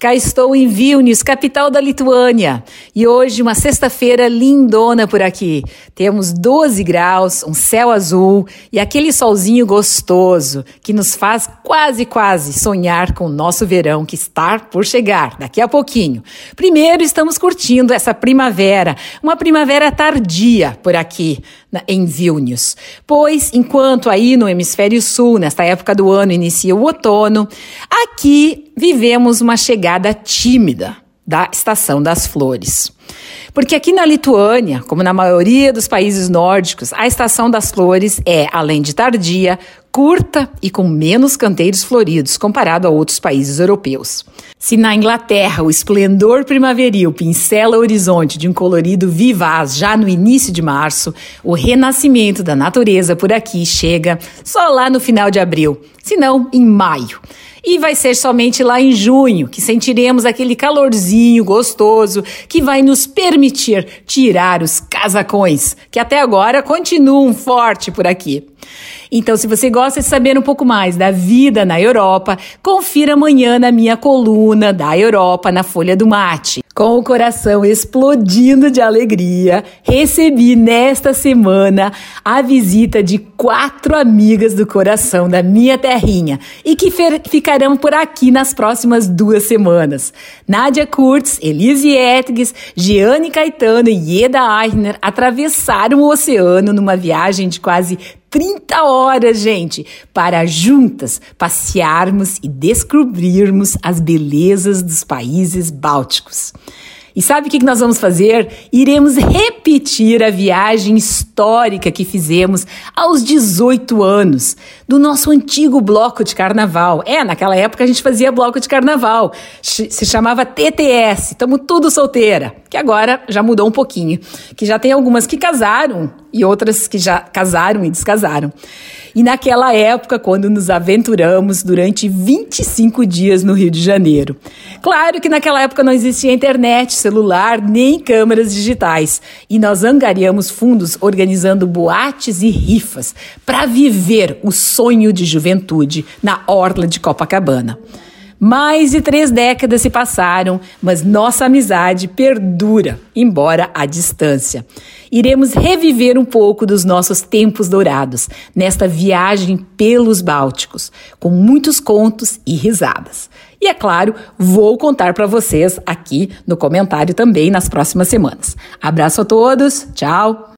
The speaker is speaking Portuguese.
Cá estou em Vilnius, capital da Lituânia. E hoje, uma sexta-feira lindona por aqui. Temos 12 graus, um céu azul e aquele solzinho gostoso que nos faz quase, quase sonhar com o nosso verão que está por chegar daqui a pouquinho. Primeiro, estamos curtindo essa primavera, uma primavera tardia por aqui em Vilnius. Pois, enquanto aí no hemisfério sul, nesta época do ano, inicia o outono, aqui vivemos uma chegada tímida da estação das flores. Porque aqui na Lituânia, como na maioria dos países nórdicos, a estação das flores é, além de tardia, curta e com menos canteiros floridos comparado a outros países europeus. Se na Inglaterra o esplendor primaveril pincela o horizonte de um colorido vivaz já no início de março, o renascimento da natureza por aqui chega só lá no final de abril, se não em maio. E vai ser somente lá em junho que sentiremos aquele calorzinho gostoso que vai nos permitir tirar os casacões, que até agora continuam forte por aqui. Então, se você gosta de saber um pouco mais da vida na Europa, confira amanhã na minha coluna da Europa na Folha do Mate. Com o coração explodindo de alegria, recebi nesta semana a visita de quatro amigas do coração da minha terrinha e que ficarão por aqui nas próximas duas semanas. Nádia Kurtz, Elise Etges, Gianni Caetano e Eda Eichner atravessaram o oceano numa viagem de quase 30 horas, gente, para juntas passearmos e descobrirmos as belezas dos países bálticos. E sabe o que nós vamos fazer? Iremos repetir a viagem histórica que fizemos aos 18 anos do nosso antigo bloco de carnaval. É, naquela época a gente fazia bloco de carnaval. Se chamava TTS, estamos tudo solteira, que agora já mudou um pouquinho. Que já tem algumas que casaram e outras que já casaram e descasaram. E naquela época, quando nos aventuramos durante 25 dias no Rio de Janeiro. Claro que naquela época não existia internet, celular, nem câmeras digitais. E nós angariamos fundos organizando boates e rifas para viver o sonho de juventude na orla de Copacabana. Mais de três décadas se passaram, mas nossa amizade perdura, embora à distância. Iremos reviver um pouco dos nossos tempos dourados nesta viagem pelos Bálticos, com muitos contos e risadas. E é claro, vou contar para vocês aqui no comentário também nas próximas semanas. Abraço a todos, tchau!